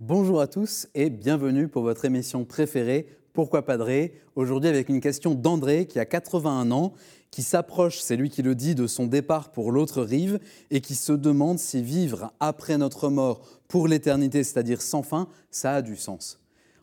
Bonjour à tous et bienvenue pour votre émission préférée Pourquoi Padré? Aujourd'hui avec une question d'André qui a 81 ans, qui s'approche, c'est lui qui le dit, de son départ pour l'autre rive et qui se demande si vivre après notre mort pour l'éternité, c'est-à-dire sans fin, ça a du sens.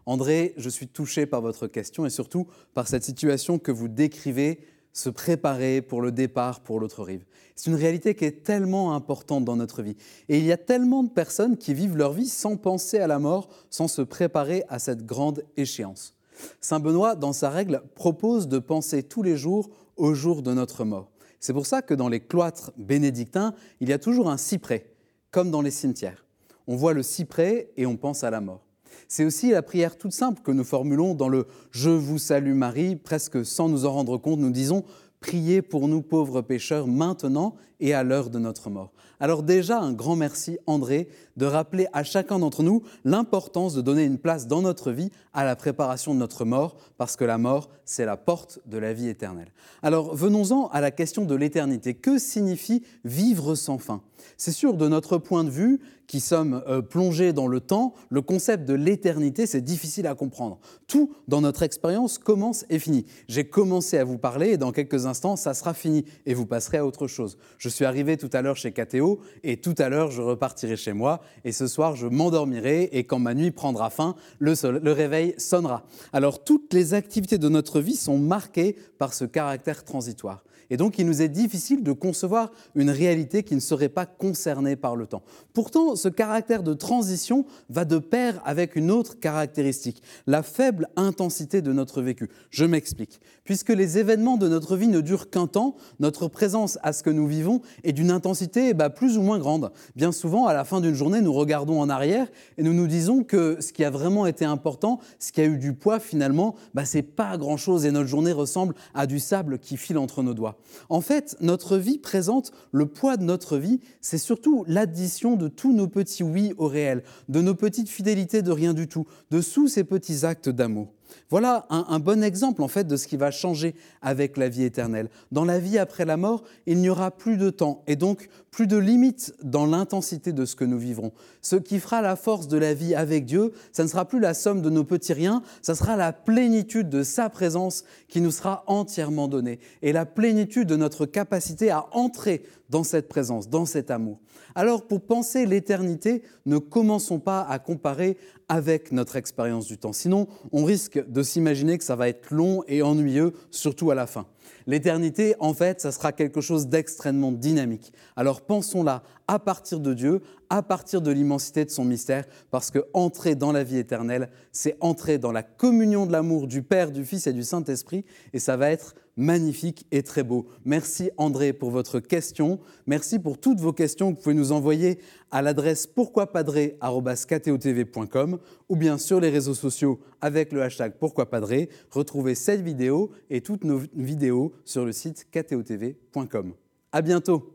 André, je suis touché par votre question et surtout par cette situation que vous décrivez se préparer pour le départ pour l'autre rive. C'est une réalité qui est tellement importante dans notre vie. Et il y a tellement de personnes qui vivent leur vie sans penser à la mort, sans se préparer à cette grande échéance. Saint Benoît, dans sa règle, propose de penser tous les jours au jour de notre mort. C'est pour ça que dans les cloîtres bénédictins, il y a toujours un cyprès, comme dans les cimetières. On voit le cyprès et on pense à la mort. C'est aussi la prière toute simple que nous formulons dans le Je vous salue Marie, presque sans nous en rendre compte, nous disons Priez pour nous pauvres pécheurs maintenant et à l'heure de notre mort. Alors déjà, un grand merci André de rappeler à chacun d'entre nous l'importance de donner une place dans notre vie à la préparation de notre mort, parce que la mort, c'est la porte de la vie éternelle. Alors venons-en à la question de l'éternité. Que signifie vivre sans fin? C'est sûr, de notre point de vue, qui sommes euh, plongés dans le temps, le concept de l'éternité, c'est difficile à comprendre. Tout dans notre expérience commence et finit. J'ai commencé à vous parler et dans quelques instants, ça sera fini et vous passerez à autre chose. Suis arrivé tout à l'heure chez KTO et tout à l'heure, je repartirai chez moi et ce soir, je m'endormirai et quand ma nuit prendra fin, le réveil sonnera. Alors, toutes les activités de notre vie sont marquées par ce caractère transitoire. Et donc, il nous est difficile de concevoir une réalité qui ne serait pas concernée par le temps. Pourtant, ce caractère de transition va de pair avec une autre caractéristique, la faible intensité de notre vécu. Je m'explique. Puisque les événements de notre vie ne durent qu'un temps, notre présence à ce que nous vivons est d'une intensité bah, plus ou moins grande. Bien souvent, à la fin d'une journée, nous regardons en arrière et nous nous disons que ce qui a vraiment été important, ce qui a eu du poids finalement, bah, c'est pas grand-chose et notre journée ressemble à du sable qui file entre nos doigts. En fait, notre vie présente, le poids de notre vie, c'est surtout l'addition de tous nos petits oui au réel, de nos petites fidélités de rien du tout, de sous ces petits actes d'amour. Voilà un, bon exemple en fait de ce qui va changer avec la vie éternelle. Dans la vie après la mort, il n'y aura plus de temps et donc plus de limites dans l'intensité de ce que nous vivrons. Ce qui fera la force de la vie avec Dieu, ça ne sera plus la somme de nos petits riens, ça sera la plénitude de sa présence qui nous sera entièrement donnée et la plénitude de notre capacité à entrer dans cette présence, dans cet amour. Alors pour penser l'éternité, ne commençons pas à comparer avec notre expérience du temps. Sinon, on risque de s'imaginer que ça va être long et ennuyeux, surtout à la fin. L'éternité, en fait, ça sera quelque chose d'extrêmement dynamique. Alors pensons-la à partir de Dieu, à partir de l'immensité de son mystère, parce que entrer dans la vie éternelle, c'est entrer dans la communion de l'amour du Père, du Fils et du Saint-Esprit, et ça va être magnifique et très beau. Merci André pour votre question. Merci pour toutes vos questions que vous pouvez nous envoyer à l'adresse pourquoipadré.com ou bien sur les réseaux sociaux avec le hashtag pourquoipadré. Retrouvez cette vidéo et toutes nos vidéos sur le site ktotv.com. À bientôt